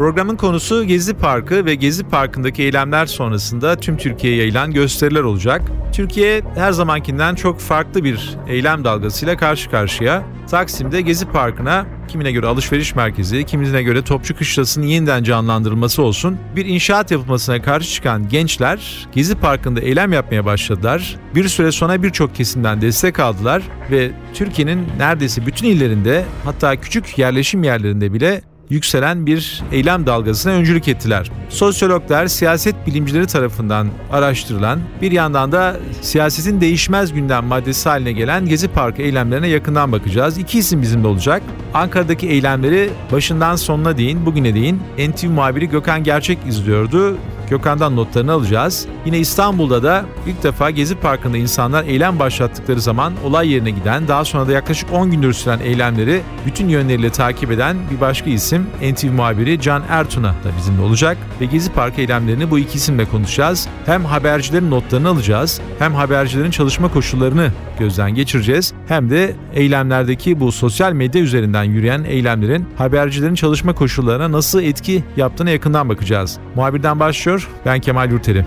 Programın konusu Gezi Parkı ve Gezi Parkı'ndaki eylemler sonrasında tüm Türkiye'ye yayılan gösteriler olacak. Türkiye her zamankinden çok farklı bir eylem dalgasıyla karşı karşıya. Taksim'de Gezi Parkı'na kimine göre alışveriş merkezi, kimine göre Topçu Kışlası'nın yeniden canlandırılması olsun bir inşaat yapılmasına karşı çıkan gençler Gezi Parkı'nda eylem yapmaya başladılar. Bir süre sonra birçok kesimden destek aldılar ve Türkiye'nin neredeyse bütün illerinde hatta küçük yerleşim yerlerinde bile yükselen bir eylem dalgasına öncülük ettiler. Sosyologlar, siyaset bilimcileri tarafından araştırılan, bir yandan da siyasetin değişmez gündem maddesi haline gelen Gezi Parkı eylemlerine yakından bakacağız. İki isim bizimle olacak. Ankara'daki eylemleri başından sonuna değin, bugüne değin NTV muhabiri Gökhan Gerçek izliyordu. Gökhan'dan notlarını alacağız. Yine İstanbul'da da ilk defa Gezi Parkı'nda insanlar eylem başlattıkları zaman olay yerine giden, daha sonra da yaklaşık 10 gündür süren eylemleri bütün yönleriyle takip eden bir başka isim NTV muhabiri Can Ertun'a da bizimle olacak ve Gezi Parkı eylemlerini bu iki isimle konuşacağız. Hem habercilerin notlarını alacağız, hem habercilerin çalışma koşullarını gözden geçireceğiz, hem de eylemlerdeki bu sosyal medya üzerinden yürüyen eylemlerin habercilerin çalışma koşullarına nasıl etki yaptığına yakından bakacağız. Muhabirden başlıyor, ben Kemal Yurteri.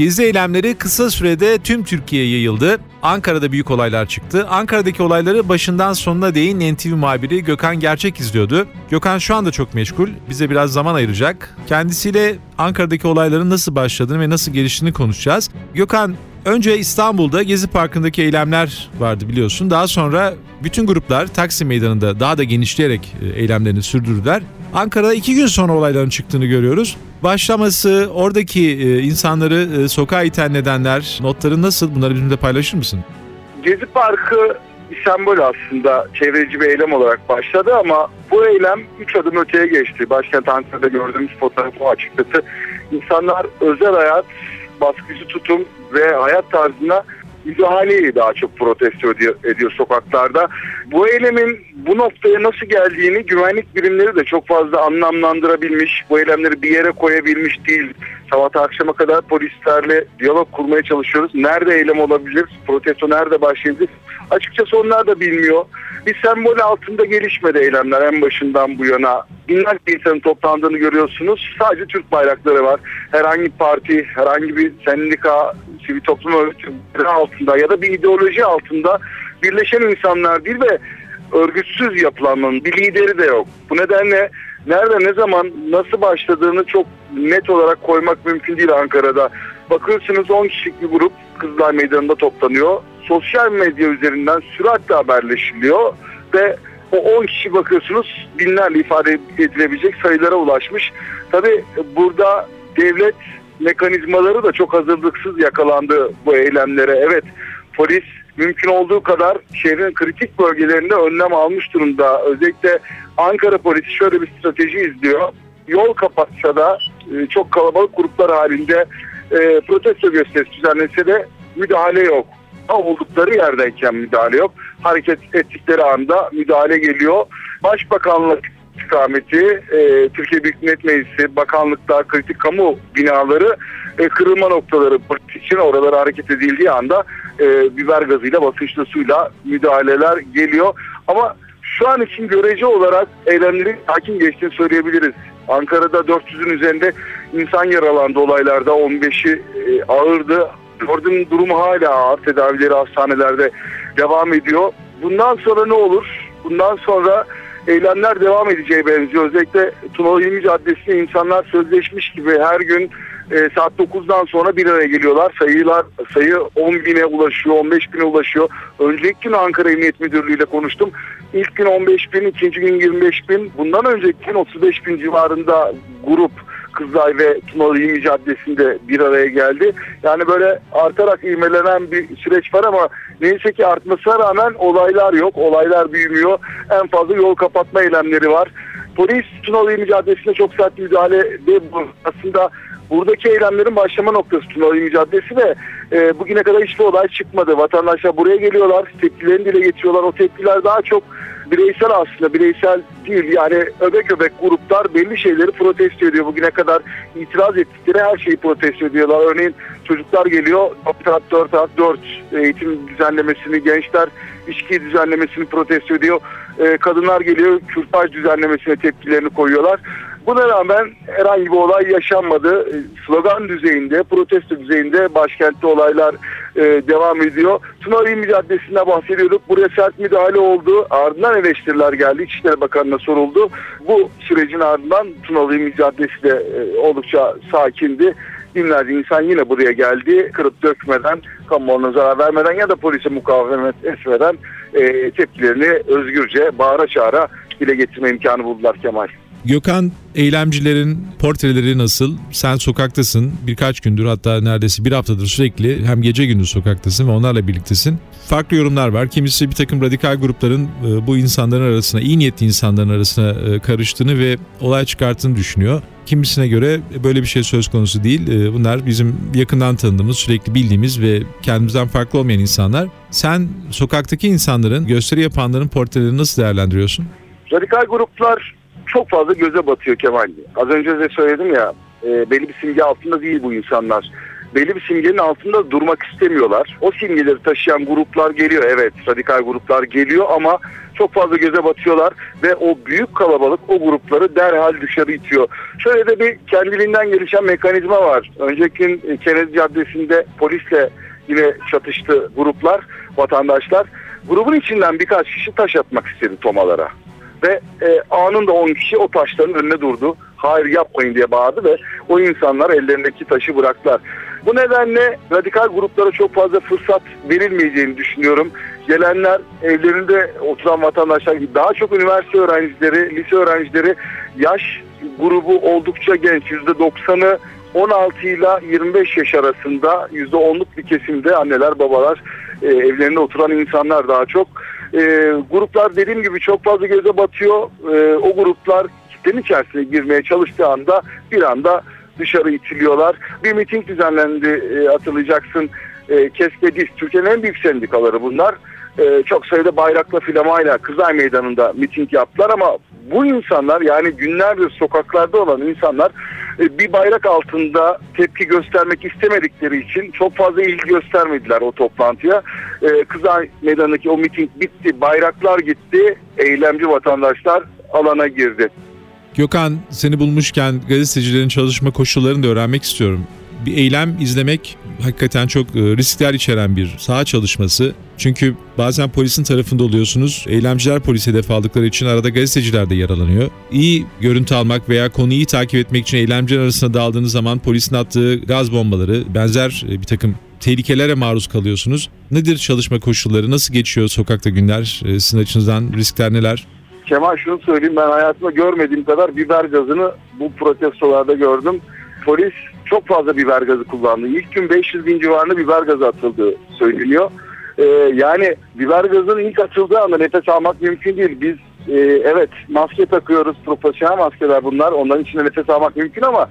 Gezi eylemleri kısa sürede tüm Türkiye'ye yayıldı. Ankara'da büyük olaylar çıktı. Ankara'daki olayları başından sonuna değin NTV muhabiri Gökhan Gerçek izliyordu. Gökhan şu anda çok meşgul. Bize biraz zaman ayıracak. Kendisiyle Ankara'daki olayların nasıl başladığını ve nasıl geliştiğini konuşacağız. Gökhan Önce İstanbul'da Gezi Parkı'ndaki eylemler vardı biliyorsun. Daha sonra bütün gruplar Taksim Meydanı'nda daha da genişleyerek e, eylemlerini sürdürdüler. Ankara'da iki gün sonra olayların çıktığını görüyoruz. Başlaması, oradaki e, insanları e, sokağa iten nedenler, notları nasıl? Bunları bizimle paylaşır mısın? Gezi Parkı bir sembol aslında çevreci bir eylem olarak başladı ama bu eylem üç adım öteye geçti. Başkent Ankara'da gördüğümüz fotoğrafı açıkçası. İnsanlar özel hayat, baskıcı tutum ve hayat tarzına müdahaleyi daha çok protesto ediyor, ediyor sokaklarda. Bu eylemin bu noktaya nasıl geldiğini güvenlik birimleri de çok fazla anlamlandırabilmiş, bu eylemleri bir yere koyabilmiş değil. Sabah akşama kadar polislerle diyalog kurmaya çalışıyoruz. Nerede eylem olabilir, protesto nerede başlayabilir? Açıkçası onlar da bilmiyor. Bir sembol altında gelişmedi eylemler en başından bu yana. Binlerce insanın toplandığını görüyorsunuz. Sadece Türk bayrakları var. Herhangi bir parti, herhangi bir sendika, sivil toplum örgütü altında ya da bir ideoloji altında birleşen insanlar değil ve örgütsüz yapılanmanın bir lideri de yok. Bu nedenle nerede ne zaman nasıl başladığını çok net olarak koymak mümkün değil Ankara'da. Bakıyorsunuz 10 kişilik bir grup Kızılay Meydanı'nda toplanıyor. Sosyal medya üzerinden süratle haberleşiliyor ve o 10 kişi bakıyorsunuz binlerle ifade edilebilecek sayılara ulaşmış. Tabi burada devlet mekanizmaları da çok hazırlıksız yakalandı bu eylemlere. Evet polis mümkün olduğu kadar şehrin kritik bölgelerinde önlem almış durumda. Özellikle Ankara polisi şöyle bir strateji izliyor. Yol kapatsa da e, çok kalabalık gruplar halinde e, protesto gösterisi düzenlese de müdahale yok. Oldukları yerdeyken müdahale yok. Hareket ettikleri anda müdahale geliyor. Başbakanlık istikameti, e, Türkiye Büyük Millet Meclisi, bakanlıklar, kritik kamu binaları e, kırılma noktaları için oralara hareket edildiği anda e, biber gazıyla, basınçlı suyla müdahaleler geliyor. Ama şu an için görece olarak eylemlerin hakim geçtiğini söyleyebiliriz. Ankara'da 400'ün üzerinde insan yaralandı olaylarda 15'i e, ağırdı. Ordunun durumu hala ağır. Tedavileri hastanelerde devam ediyor. Bundan sonra ne olur? Bundan sonra eylemler devam edeceği benziyor. Özellikle Tunalı İlmi Caddesi'nde insanlar sözleşmiş gibi her gün e, saat 9'dan sonra bir araya geliyorlar. Sayılar sayı 10 bine ulaşıyor, 15 bine ulaşıyor. Önceki gün Ankara Emniyet Müdürlüğü ile konuştum. İlk gün 15 bin, ikinci gün 25 bin. Bundan önceki gün 35 bin civarında grup Kızılay ve Tunalı İlmi Caddesi'nde bir araya geldi. Yani böyle artarak ivmelenen bir süreç var ama neyse ki artmasına rağmen olaylar yok. Olaylar büyümüyor. En fazla yol kapatma eylemleri var. Polis Tunalı İlmi Caddesi'nde çok sert müdahalede aslında buradaki eylemlerin başlama noktası Tunalı Caddesi ve e, bugüne kadar hiçbir olay çıkmadı. Vatandaşlar buraya geliyorlar, tepkilerini dile getiriyorlar. O tepkiler daha çok bireysel aslında bireysel değil yani öbek öbek gruplar belli şeyleri protesto ediyor. Bugüne kadar itiraz ettikleri her şeyi protesto ediyorlar. Örneğin çocuklar geliyor 4 at 4 at 4 eğitim düzenlemesini gençler içki düzenlemesini protesto ediyor. Ee, kadınlar geliyor kürtaj düzenlemesine tepkilerini koyuyorlar. Buna rağmen herhangi bir olay yaşanmadı. Ee, slogan düzeyinde, protesto düzeyinde başkentte olaylar e, devam ediyor. Tuna İlmi Caddesi'nde bahsediyorduk. Buraya sert müdahale oldu. Ardından eleştiriler geldi. İçişleri Bakanı'na soruldu. Bu sürecin ardından Tunalı İlmi Caddesi de e, oldukça sakindi. Binlerce insan yine buraya geldi. Kırıp dökmeden, kamuoyuna zarar vermeden ya da polise mukavemet etmeden e, tepkilerini özgürce bağıra çağıra dile getirme imkanı buldular Kemal. Gökhan eylemcilerin portreleri nasıl? Sen sokaktasın birkaç gündür hatta neredeyse bir haftadır sürekli hem gece gündüz sokaktasın ve onlarla birliktesin. Farklı yorumlar var. Kimisi bir takım radikal grupların e, bu insanların arasına, iyi niyetli insanların arasına e, karıştığını ve olay çıkarttığını düşünüyor. Kimisine göre böyle bir şey söz konusu değil. E, bunlar bizim yakından tanıdığımız, sürekli bildiğimiz ve kendimizden farklı olmayan insanlar. Sen sokaktaki insanların, gösteri yapanların portrelerini nasıl değerlendiriyorsun? Radikal gruplar çok fazla göze batıyor Kemal. Az önce de söyledim ya e, belli bir simge altında değil bu insanlar. Belli bir simgenin altında durmak istemiyorlar. O simgeleri taşıyan gruplar geliyor. Evet radikal gruplar geliyor ama çok fazla göze batıyorlar ve o büyük kalabalık o grupları derhal dışarı itiyor. Şöyle de bir kendiliğinden gelişen mekanizma var. Önceki gün Kennedy Caddesi'nde polisle yine çatıştı gruplar, vatandaşlar. Grubun içinden birkaç kişi taş atmak istedi tomalara ve e, anında 10 kişi o taşların önüne durdu. Hayır yapmayın diye bağırdı ve o insanlar ellerindeki taşı bıraktılar. Bu nedenle radikal gruplara çok fazla fırsat verilmeyeceğini düşünüyorum. Gelenler evlerinde oturan vatandaşlar daha çok üniversite öğrencileri, lise öğrencileri yaş grubu oldukça genç. %90'ı 16 ile 25 yaş arasında %10'luk bir kesimde anneler babalar e, evlerinde oturan insanlar daha çok. E, gruplar dediğim gibi çok fazla göze batıyor. E, o gruplar kitlenin içerisine girmeye çalıştığı anda bir anda dışarı itiliyorlar. Bir miting düzenlendi e, hatırlayacaksın. E, Kespe Türkiye'nin en büyük sendikaları bunlar. E, çok sayıda bayrakla filamayla Kızılay Meydanı'nda miting yaptılar ama bu insanlar yani günlerdir sokaklarda olan insanlar e, bir bayrak altında tepki göstermek istemedikleri için çok fazla ilgi göstermediler o toplantıya. E, Kızılay Meydanı'ndaki o miting bitti, bayraklar gitti, eylemci vatandaşlar alana girdi. Gökhan seni bulmuşken gazetecilerin çalışma koşullarını da öğrenmek istiyorum bir eylem izlemek hakikaten çok e, riskler içeren bir saha çalışması. Çünkü bazen polisin tarafında oluyorsunuz. Eylemciler polis hedef aldıkları için arada gazeteciler de yaralanıyor. İyi görüntü almak veya konuyu iyi takip etmek için eylemciler arasında daldığınız zaman polisin attığı gaz bombaları, benzer e, bir takım tehlikelere maruz kalıyorsunuz. Nedir çalışma koşulları? Nasıl geçiyor sokakta günler? E, sizin açınızdan riskler neler? Kemal şunu söyleyeyim ben hayatımda görmediğim kadar biber gazını bu protestolarda gördüm. Polis çok fazla biber gazı kullandı. İlk gün 500 bin civarında biber gazı atıldı söyleniyor. Ee, yani biber gazının ilk atıldığı anda nefes almak mümkün değil. Biz e, evet maske takıyoruz. Profesyonel maskeler bunlar. Onların içinde nefes almak mümkün ama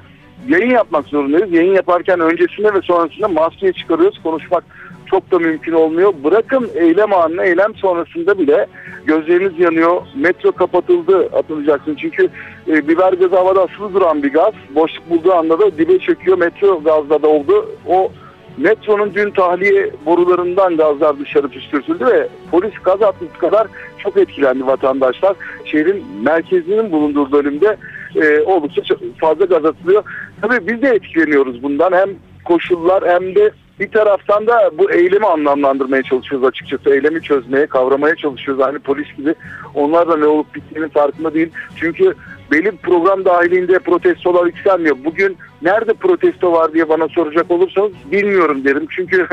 yayın yapmak zorundayız. Yayın yaparken öncesinde ve sonrasında maskeyi çıkarıyoruz. Konuşmak çok da mümkün olmuyor. Bırakın eylem anını, eylem sonrasında bile gözleriniz yanıyor. Metro kapatıldı hatırlayacaksın. Çünkü e, biber gazı havada asılı duran bir gaz. Boşluk bulduğu anda da dibe çöküyor. Metro gazda da oldu. O metronun dün tahliye borularından gazlar dışarı püskürtüldü ve polis gaz atmış kadar çok etkilendi vatandaşlar. Şehrin merkezinin bulunduğu bölümde e, oldukça fazla gaz atılıyor. Tabii biz de etkileniyoruz bundan. Hem koşullar hem de bir taraftan da bu eylemi anlamlandırmaya çalışıyoruz açıkçası. Eylemi çözmeye, kavramaya çalışıyoruz. Hani polis gibi. Onlar da ne olup bittiğinin farkında değil. Çünkü bir program dahilinde protestolar yükselmiyor. Bugün nerede protesto var diye bana soracak olursanız bilmiyorum derim. Çünkü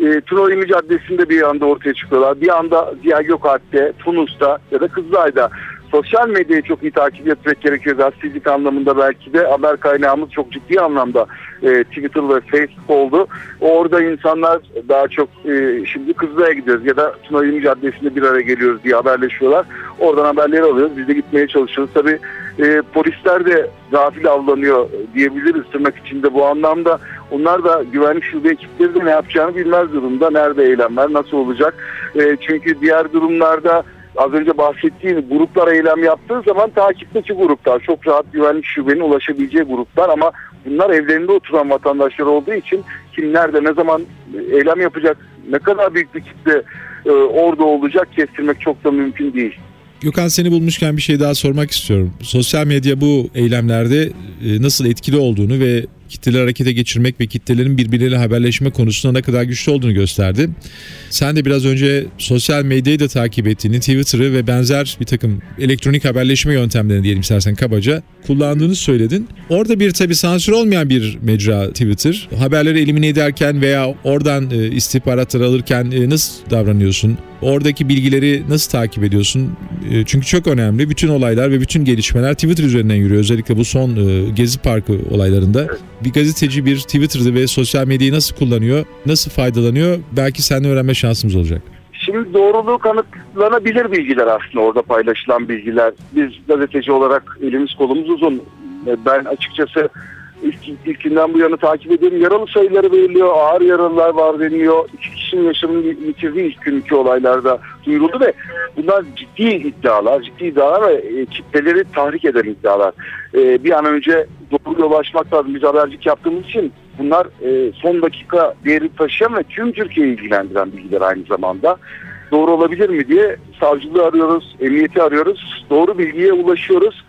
e, Tunalı Caddesi'nde bir anda ortaya çıkıyorlar. Bir anda Ziya Gökalp'te, Tunus'ta ya da Kızılay'da sosyal medyayı çok iyi takip etmek gerekiyor. Gazetecilik anlamında belki de haber kaynağımız çok ciddi anlamda e, Twitter ve Facebook oldu. Orada insanlar daha çok e, şimdi Kızılay'a gidiyoruz ya da Tuna Yeni Caddesi'nde bir araya geliyoruz diye haberleşiyorlar. Oradan haberleri alıyoruz. Biz de gitmeye çalışıyoruz. Tabii e, polisler de gafil avlanıyor diyebiliriz tırnak içinde bu anlamda. Onlar da güvenlik şube ekipleri de ne yapacağını bilmez durumda. Nerede eylemler, nasıl olacak? E, çünkü diğer durumlarda az önce bahsettiğim gruplar eylem yaptığı zaman takipteki gruplar çok rahat güvenlik şubenin ulaşabileceği gruplar ama bunlar evlerinde oturan vatandaşlar olduğu için kim nerede ne zaman eylem yapacak ne kadar büyük bir kitle e, orada olacak kestirmek çok da mümkün değil. Gökhan seni bulmuşken bir şey daha sormak istiyorum. Sosyal medya bu eylemlerde e, nasıl etkili olduğunu ve kitleleri harekete geçirmek ve kitlelerin birbirleriyle haberleşme konusunda ne kadar güçlü olduğunu gösterdi. Sen de biraz önce sosyal medyayı da takip ettiğini, Twitter'ı ve benzer bir takım elektronik haberleşme yöntemlerini diyelim istersen kabaca kullandığını söyledin. Orada bir tabi sansür olmayan bir mecra Twitter. Haberleri elimine ederken veya oradan e, istihbaratları alırken e, nasıl davranıyorsun? Oradaki bilgileri nasıl takip ediyorsun? E, çünkü çok önemli. Bütün olaylar ve bütün gelişmeler Twitter üzerinden yürüyor. Özellikle bu son Gezi Parkı olaylarında. Bir gazeteci bir Twitter'da ve sosyal medyayı nasıl kullanıyor, nasıl faydalanıyor? Belki seninle öğrenme şansımız olacak. Şimdi doğruluğu kanıtlanabilir bilgiler aslında orada paylaşılan bilgiler. Biz gazeteci olarak elimiz kolumuz uzun. Ben açıkçası ilk, ilkinden bu yana takip ediyorum. Yaralı sayıları veriliyor, ağır yaralılar var deniliyor. İki kişinin yaşamını yitirdiği ilk günkü olaylarda duyuruldu ve bunlar ciddi iddialar, ciddi iddialar ve e, kitleleri tahrik eden iddialar. E, bir an önce doğruya ulaşmak lazım. Biz habercik yaptığımız için bunlar e, son dakika değeri taşıyan ve tüm Türkiye'yi ilgilendiren bilgiler aynı zamanda. Doğru olabilir mi diye savcılığı arıyoruz, emniyeti arıyoruz. Doğru bilgiye ulaşıyoruz.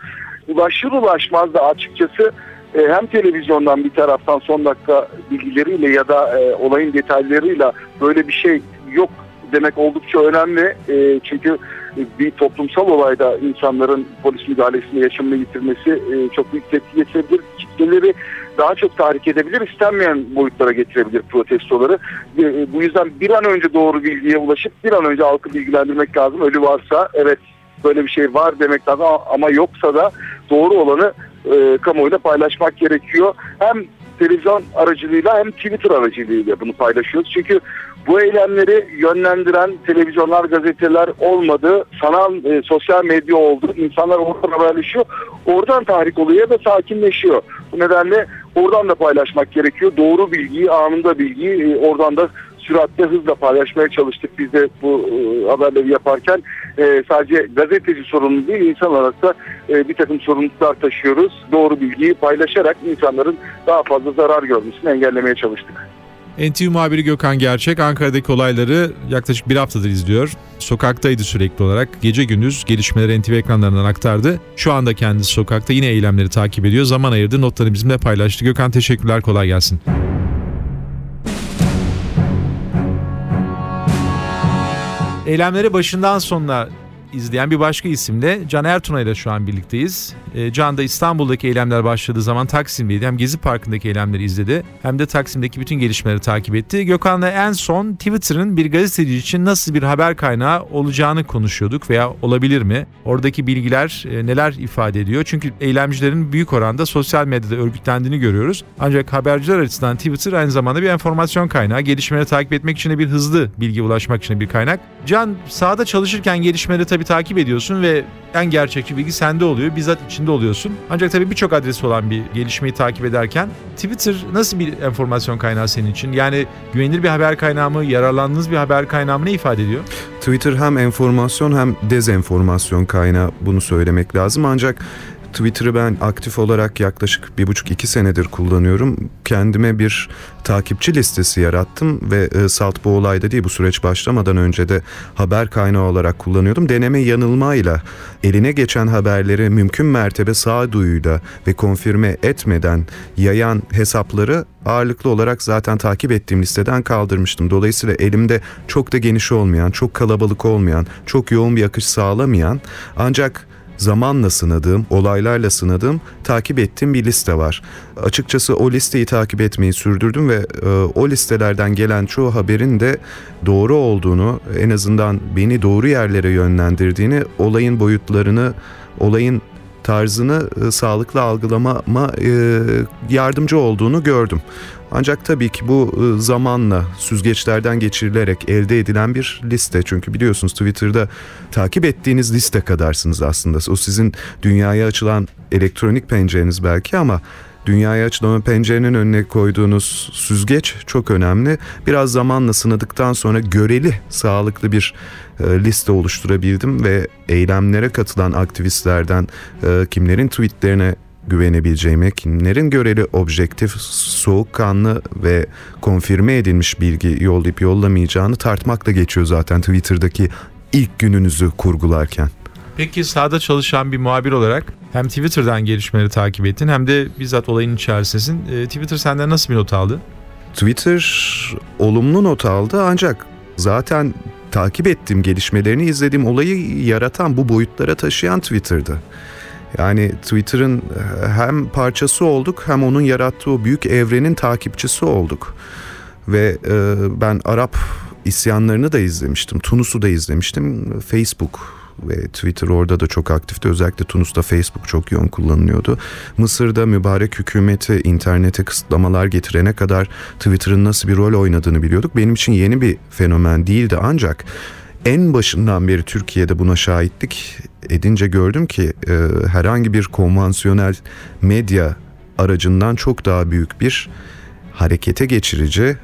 Ulaşır ulaşmaz da açıkçası e, hem televizyondan bir taraftan son dakika bilgileriyle ya da e, olayın detaylarıyla böyle bir şey yok demek oldukça önemli. E, çünkü bir toplumsal olayda insanların polis müdahalesinde yaşamını yitirmesi e, çok büyük tepki getirebilir. Kitleleri daha çok tahrik edebilir, istenmeyen boyutlara getirebilir protestoları. E, bu yüzden bir an önce doğru bilgiye ulaşıp bir an önce halkı bilgilendirmek lazım. Ölü varsa evet böyle bir şey var demek lazım ama yoksa da doğru olanı e, kamuoyuyla paylaşmak gerekiyor. Hem televizyon aracılığıyla hem Twitter aracılığıyla bunu paylaşıyoruz. Çünkü bu eylemleri yönlendiren televizyonlar, gazeteler olmadı. Sanal e, sosyal medya oldu. İnsanlar oradan haberleşiyor. Oradan tahrik oluyor ve sakinleşiyor. Bu nedenle oradan da paylaşmak gerekiyor. Doğru bilgiyi, anında bilgiyi e, oradan da süratle hızla paylaşmaya çalıştık biz de bu e, haberleri yaparken. E, sadece gazeteci sorumlu değil insan olarak da e, bir takım sorumluluklar taşıyoruz. Doğru bilgiyi paylaşarak insanların daha fazla zarar görmesini engellemeye çalıştık. NTV muhabiri Gökhan Gerçek Ankara'daki olayları yaklaşık bir haftadır izliyor. Sokaktaydı sürekli olarak. Gece gündüz gelişmeleri NTV ekranlarından aktardı. Şu anda kendisi sokakta yine eylemleri takip ediyor. Zaman ayırdı, notlarını bizimle paylaştı. Gökhan teşekkürler, kolay gelsin. Eylemleri başından sonuna izleyen bir başka isimle Can Ertuna ile şu an birlikteyiz. E, Can da İstanbul'daki eylemler başladığı zaman Taksim'deydi. Hem Gezi Parkı'ndaki eylemleri izledi hem de Taksim'deki bütün gelişmeleri takip etti. Gökhan'la en son Twitter'ın bir gazeteci için nasıl bir haber kaynağı olacağını konuşuyorduk veya olabilir mi? Oradaki bilgiler e, neler ifade ediyor? Çünkü eylemcilerin büyük oranda sosyal medyada örgütlendiğini görüyoruz. Ancak haberciler açısından Twitter aynı zamanda bir enformasyon kaynağı. Gelişmeleri takip etmek için de bir hızlı bilgi ulaşmak için bir kaynak. Can sahada çalışırken gelişmeleri tabii takip ediyorsun ve en gerçekçi bilgi sende oluyor. Bizzat içinde oluyorsun. Ancak tabii birçok adresi olan bir gelişmeyi takip ederken Twitter nasıl bir enformasyon kaynağı senin için? Yani güvenilir bir haber kaynağı mı? Yararlandığınız bir haber kaynağı mı? Ne ifade ediyor? Twitter hem enformasyon hem dezenformasyon kaynağı bunu söylemek lazım. Ancak Twitter'ı ben aktif olarak yaklaşık bir buçuk iki senedir kullanıyorum. Kendime bir takipçi listesi yarattım ve e, Salt bu olayda değil bu süreç başlamadan önce de haber kaynağı olarak kullanıyordum. Deneme yanılmayla eline geçen haberleri mümkün mertebe sağduyuyla ve konfirme etmeden yayan hesapları ağırlıklı olarak zaten takip ettiğim listeden kaldırmıştım. Dolayısıyla elimde çok da geniş olmayan, çok kalabalık olmayan, çok yoğun bir akış sağlamayan ancak zamanla sınadığım, olaylarla sınadığım, takip ettiğim bir liste var. Açıkçası o listeyi takip etmeyi sürdürdüm ve e, o listelerden gelen çoğu haberin de doğru olduğunu, en azından beni doğru yerlere yönlendirdiğini, olayın boyutlarını, olayın tarzını e, sağlıklı algılamama e, yardımcı olduğunu gördüm. Ancak tabii ki bu e, zamanla süzgeçlerden geçirilerek elde edilen bir liste. Çünkü biliyorsunuz Twitter'da takip ettiğiniz liste kadarsınız aslında. O sizin dünyaya açılan elektronik pencereniz belki ama dünyaya açılan pencerenin önüne koyduğunuz süzgeç çok önemli. Biraz zamanla sınadıktan sonra göreli sağlıklı bir e, liste oluşturabildim ve eylemlere katılan aktivistlerden e, kimlerin tweetlerine güvenebileceğime, kimlerin göreli objektif, soğukkanlı ve konfirme edilmiş bilgi yollayıp yollamayacağını tartmakla geçiyor zaten Twitter'daki ilk gününüzü kurgularken. Peki sahada çalışan bir muhabir olarak hem Twitter'dan gelişmeleri takip ettin hem de bizzat olayın içerisindesin. E, Twitter senden nasıl bir not aldı? Twitter olumlu not aldı ancak zaten takip ettiğim gelişmelerini izlediğim olayı yaratan bu boyutlara taşıyan Twitter'dı. Yani Twitter'ın hem parçası olduk hem onun yarattığı büyük evrenin takipçisi olduk. Ve e, ben Arap isyanlarını da izlemiştim. Tunus'u da izlemiştim. Facebook ve Twitter orada da çok aktifti. Özellikle Tunus'ta Facebook çok yoğun kullanılıyordu. Mısır'da mübarek hükümeti internete kısıtlamalar getirene kadar Twitter'ın nasıl bir rol oynadığını biliyorduk. Benim için yeni bir fenomen değildi ancak en başından beri Türkiye'de buna şahitlik edince gördüm ki e, herhangi bir konvansiyonel medya aracından çok daha büyük bir harekete geçirici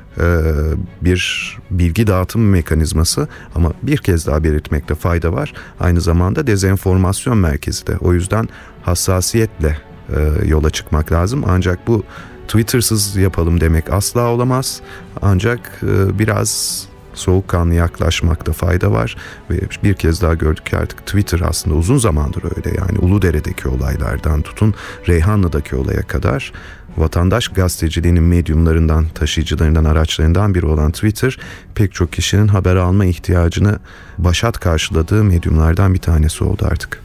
bir bilgi dağıtım mekanizması ama bir kez daha belirtmekte fayda var. Aynı zamanda dezenformasyon merkezi de. O yüzden hassasiyetle e, yola çıkmak lazım. Ancak bu Twitter'sız yapalım demek asla olamaz. Ancak e, biraz soğukkanlı yaklaşmakta fayda var ve bir kez daha gördük ki artık Twitter aslında uzun zamandır öyle yani Uludere'deki olaylardan tutun Reyhanlı'daki olaya kadar vatandaş gazeteciliğinin medyumlarından, taşıyıcılarından, araçlarından biri olan Twitter pek çok kişinin haber alma ihtiyacını başat karşıladığı medyumlardan bir tanesi oldu artık.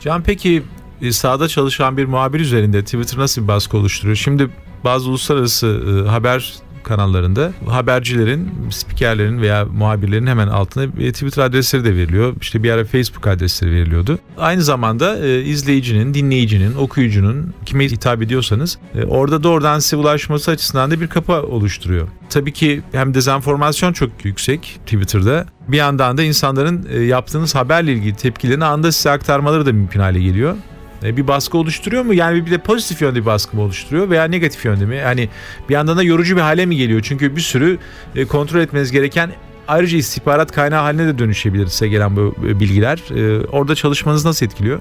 Can peki e, sahada çalışan bir muhabir üzerinde Twitter nasıl bir baskı oluşturuyor? Şimdi bazı uluslararası e, haber kanallarında habercilerin, spikerlerin veya muhabirlerin hemen altına Twitter adresleri de veriliyor. İşte bir ara Facebook adresleri veriliyordu. Aynı zamanda e, izleyicinin, dinleyicinin, okuyucunun kime hitap ediyorsanız e, orada doğrudan size ulaşması açısından da bir kapı oluşturuyor. Tabii ki hem dezenformasyon çok yüksek Twitter'da. Bir yandan da insanların e, yaptığınız haberle ilgili tepkilerini anda size aktarmaları da mümkün hale geliyor bir baskı oluşturuyor mu? Yani bir de pozitif yönde bir baskı mı oluşturuyor veya negatif yönde mi? Yani bir yandan da yorucu bir hale mi geliyor? Çünkü bir sürü e, kontrol etmeniz gereken ayrıca istihbarat kaynağı haline de dönüşebilir size gelen bu e, bilgiler. Orada çalışmanız nasıl etkiliyor?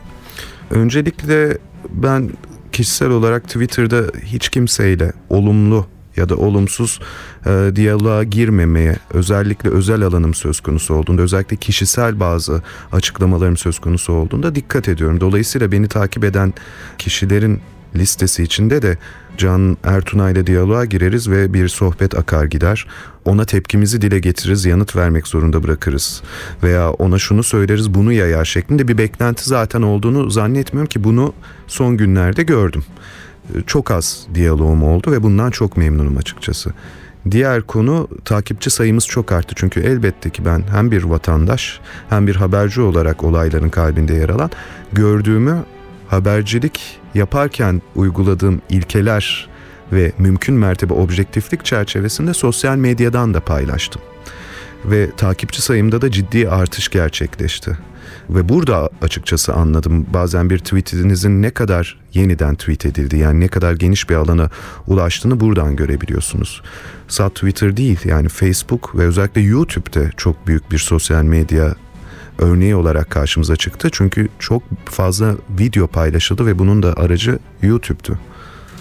Öncelikle ben kişisel olarak Twitter'da hiç kimseyle olumlu ya da olumsuz e, diyaloğa girmemeye özellikle özel alanım söz konusu olduğunda özellikle kişisel bazı açıklamalarım söz konusu olduğunda dikkat ediyorum. Dolayısıyla beni takip eden kişilerin listesi içinde de Can Ertuna ile diyaloğa gireriz ve bir sohbet akar gider. Ona tepkimizi dile getiririz, yanıt vermek zorunda bırakırız. Veya ona şunu söyleriz, bunu yayar şeklinde bir beklenti zaten olduğunu zannetmiyorum ki bunu son günlerde gördüm çok az diyaloğum oldu ve bundan çok memnunum açıkçası. Diğer konu takipçi sayımız çok arttı. Çünkü elbette ki ben hem bir vatandaş hem bir haberci olarak olayların kalbinde yer alan gördüğümü habercilik yaparken uyguladığım ilkeler ve mümkün mertebe objektiflik çerçevesinde sosyal medyadan da paylaştım. Ve takipçi sayımda da ciddi artış gerçekleşti. Ve burada açıkçası anladım bazen bir tweetinizin ne kadar yeniden tweet edildi yani ne kadar geniş bir alana ulaştığını buradan görebiliyorsunuz. Sat Twitter değil yani Facebook ve özellikle YouTube'de çok büyük bir sosyal medya örneği olarak karşımıza çıktı. Çünkü çok fazla video paylaşıldı ve bunun da aracı YouTube'tu.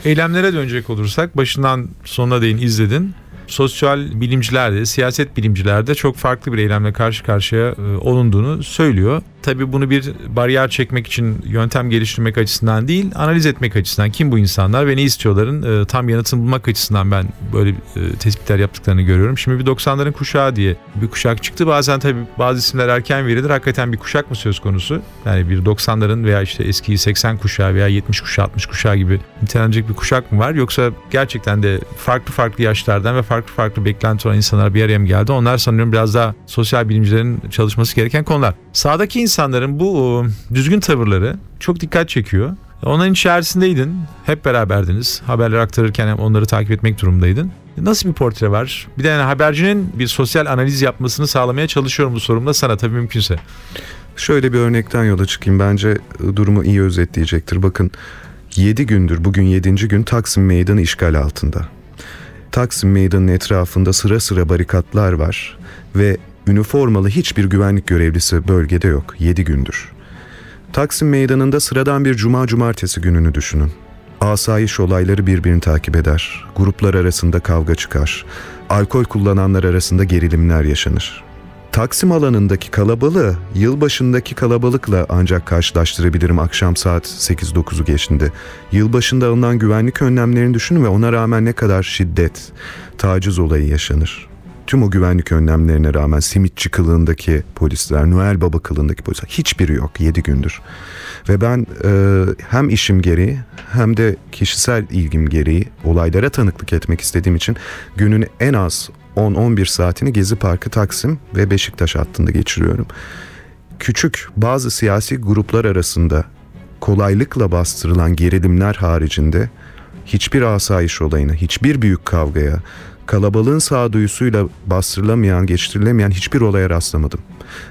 Eylemlere dönecek olursak başından sonuna değin izledin sosyal bilimciler de siyaset bilimciler de çok farklı bir eylemle karşı karşıya e, olunduğunu söylüyor. Tabii bunu bir bariyer çekmek için yöntem geliştirmek açısından değil, analiz etmek açısından kim bu insanlar ve ne istiyorların e, tam yanıtını bulmak açısından ben böyle e, tespitler yaptıklarını görüyorum. Şimdi bir 90'ların kuşağı diye bir kuşak çıktı. Bazen tabii bazı isimler erken verilir. Hakikaten bir kuşak mı söz konusu? Yani bir 90'ların veya işte eski 80 kuşağı veya 70 kuşağı 60 kuşağı gibi nitelenecek bir kuşak mı var? Yoksa gerçekten de farklı farklı yaşlardan ve farklı farklı beklenti olan insanlar bir araya mı geldi? Onlar sanıyorum biraz daha sosyal bilimcilerin çalışması gereken konular. Sağdaki insanların bu düzgün tavırları çok dikkat çekiyor. Onların içerisindeydin, hep beraberdiniz. Haberler aktarırken onları takip etmek durumundaydın. Nasıl bir portre var? Bir de yani habercinin bir sosyal analiz yapmasını sağlamaya çalışıyorum bu sorumda sana tabii mümkünse. Şöyle bir örnekten yola çıkayım. Bence durumu iyi özetleyecektir. Bakın 7 gündür bugün 7. gün Taksim Meydanı işgal altında. Taksim Meydanı'nın etrafında sıra sıra barikatlar var ve üniformalı hiçbir güvenlik görevlisi bölgede yok 7 gündür. Taksim Meydanı'nda sıradan bir cuma cumartesi gününü düşünün. Asayiş olayları birbirini takip eder. Gruplar arasında kavga çıkar. Alkol kullananlar arasında gerilimler yaşanır. Taksim alanındaki kalabalığı yılbaşındaki kalabalıkla ancak karşılaştırabilirim akşam saat 8-9'u geçtiğinde. Yılbaşında alınan güvenlik önlemlerini düşünün ve ona rağmen ne kadar şiddet, taciz olayı yaşanır. Tüm o güvenlik önlemlerine rağmen simitçi kılığındaki polisler, Noel Baba kılığındaki polisler hiçbiri yok 7 gündür. Ve ben e, hem işim gereği hem de kişisel ilgim gereği olaylara tanıklık etmek istediğim için günün en az 10-11 saatini Gezi Parkı Taksim ve Beşiktaş hattında geçiriyorum. Küçük bazı siyasi gruplar arasında kolaylıkla bastırılan gerilimler haricinde hiçbir asayiş olayına, hiçbir büyük kavgaya, kalabalığın sağduyusuyla bastırılamayan, geçirilemeyen hiçbir olaya rastlamadım.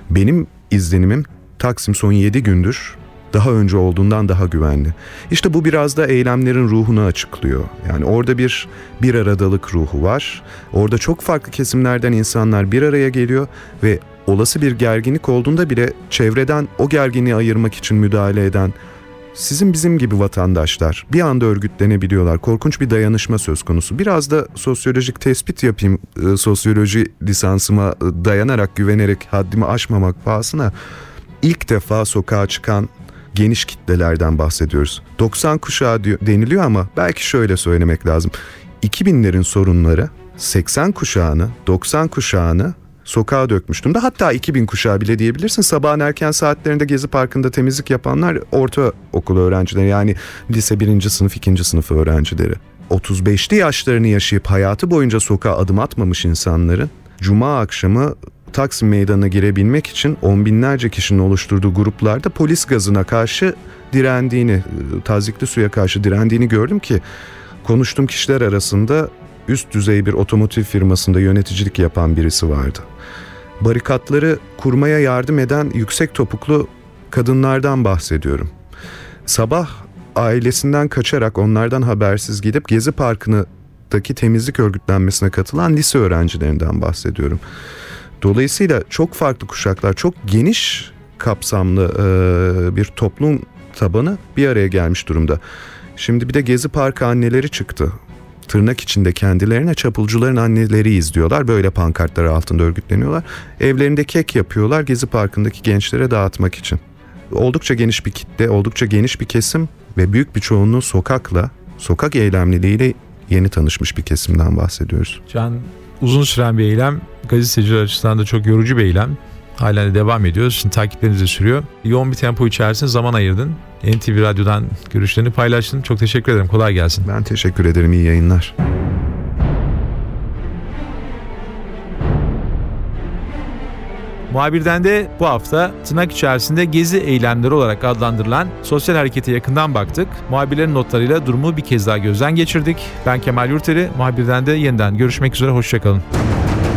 Benim izlenimim Taksim son 7 gündür daha önce olduğundan daha güvenli. İşte bu biraz da eylemlerin ruhunu açıklıyor. Yani orada bir bir aradalık ruhu var. Orada çok farklı kesimlerden insanlar bir araya geliyor ve olası bir gerginlik olduğunda bile çevreden o gerginliği ayırmak için müdahale eden sizin bizim gibi vatandaşlar bir anda örgütlenebiliyorlar. Korkunç bir dayanışma söz konusu. Biraz da sosyolojik tespit yapayım. E, sosyoloji lisansıma dayanarak, güvenerek haddimi aşmamak pahasına ilk defa sokağa çıkan geniş kitlelerden bahsediyoruz. 90 kuşağı diyor, deniliyor ama belki şöyle söylemek lazım. 2000'lerin sorunları 80 kuşağını, 90 kuşağını sokağa dökmüştüm de hatta 2000 kuşağı bile diyebilirsin. Sabahın erken saatlerinde Gezi Parkı'nda temizlik yapanlar orta okul öğrencileri yani lise 1. sınıf 2. sınıf öğrencileri. 35'li yaşlarını yaşayıp hayatı boyunca sokağa adım atmamış insanların Cuma akşamı Taksim Meydanı'na girebilmek için on binlerce kişinin oluşturduğu gruplarda polis gazına karşı direndiğini, tazikli suya karşı direndiğini gördüm ki konuştuğum kişiler arasında üst düzey bir otomotiv firmasında yöneticilik yapan birisi vardı. Barikatları kurmaya yardım eden yüksek topuklu kadınlardan bahsediyorum. Sabah ailesinden kaçarak onlardan habersiz gidip Gezi Parkı'ndaki temizlik örgütlenmesine katılan lise öğrencilerinden bahsediyorum. Dolayısıyla çok farklı kuşaklar, çok geniş kapsamlı e, bir toplum tabanı bir araya gelmiş durumda. Şimdi bir de Gezi Parkı anneleri çıktı. Tırnak içinde kendilerine çapulcuların anneleri izliyorlar. Böyle pankartları altında örgütleniyorlar. Evlerinde kek yapıyorlar Gezi Parkı'ndaki gençlere dağıtmak için. Oldukça geniş bir kitle, oldukça geniş bir kesim ve büyük bir çoğunluğu sokakla, sokak eylemliliğiyle yeni tanışmış bir kesimden bahsediyoruz. Can uzun süren bir eylem. Gazeteciler açısından da çok yorucu bir eylem. De devam ediyor. Şimdi takipleriniz de sürüyor. Yoğun bir tempo içerisinde zaman ayırdın. NTV Radyo'dan görüşlerini paylaştın. Çok teşekkür ederim. Kolay gelsin. Ben teşekkür ederim. İyi yayınlar. Muhabirden de bu hafta tırnak içerisinde gezi eylemleri olarak adlandırılan sosyal harekete yakından baktık. Muhabirlerin notlarıyla durumu bir kez daha gözden geçirdik. Ben Kemal Yurteri. Muhabirden de yeniden görüşmek üzere. Hoşçakalın.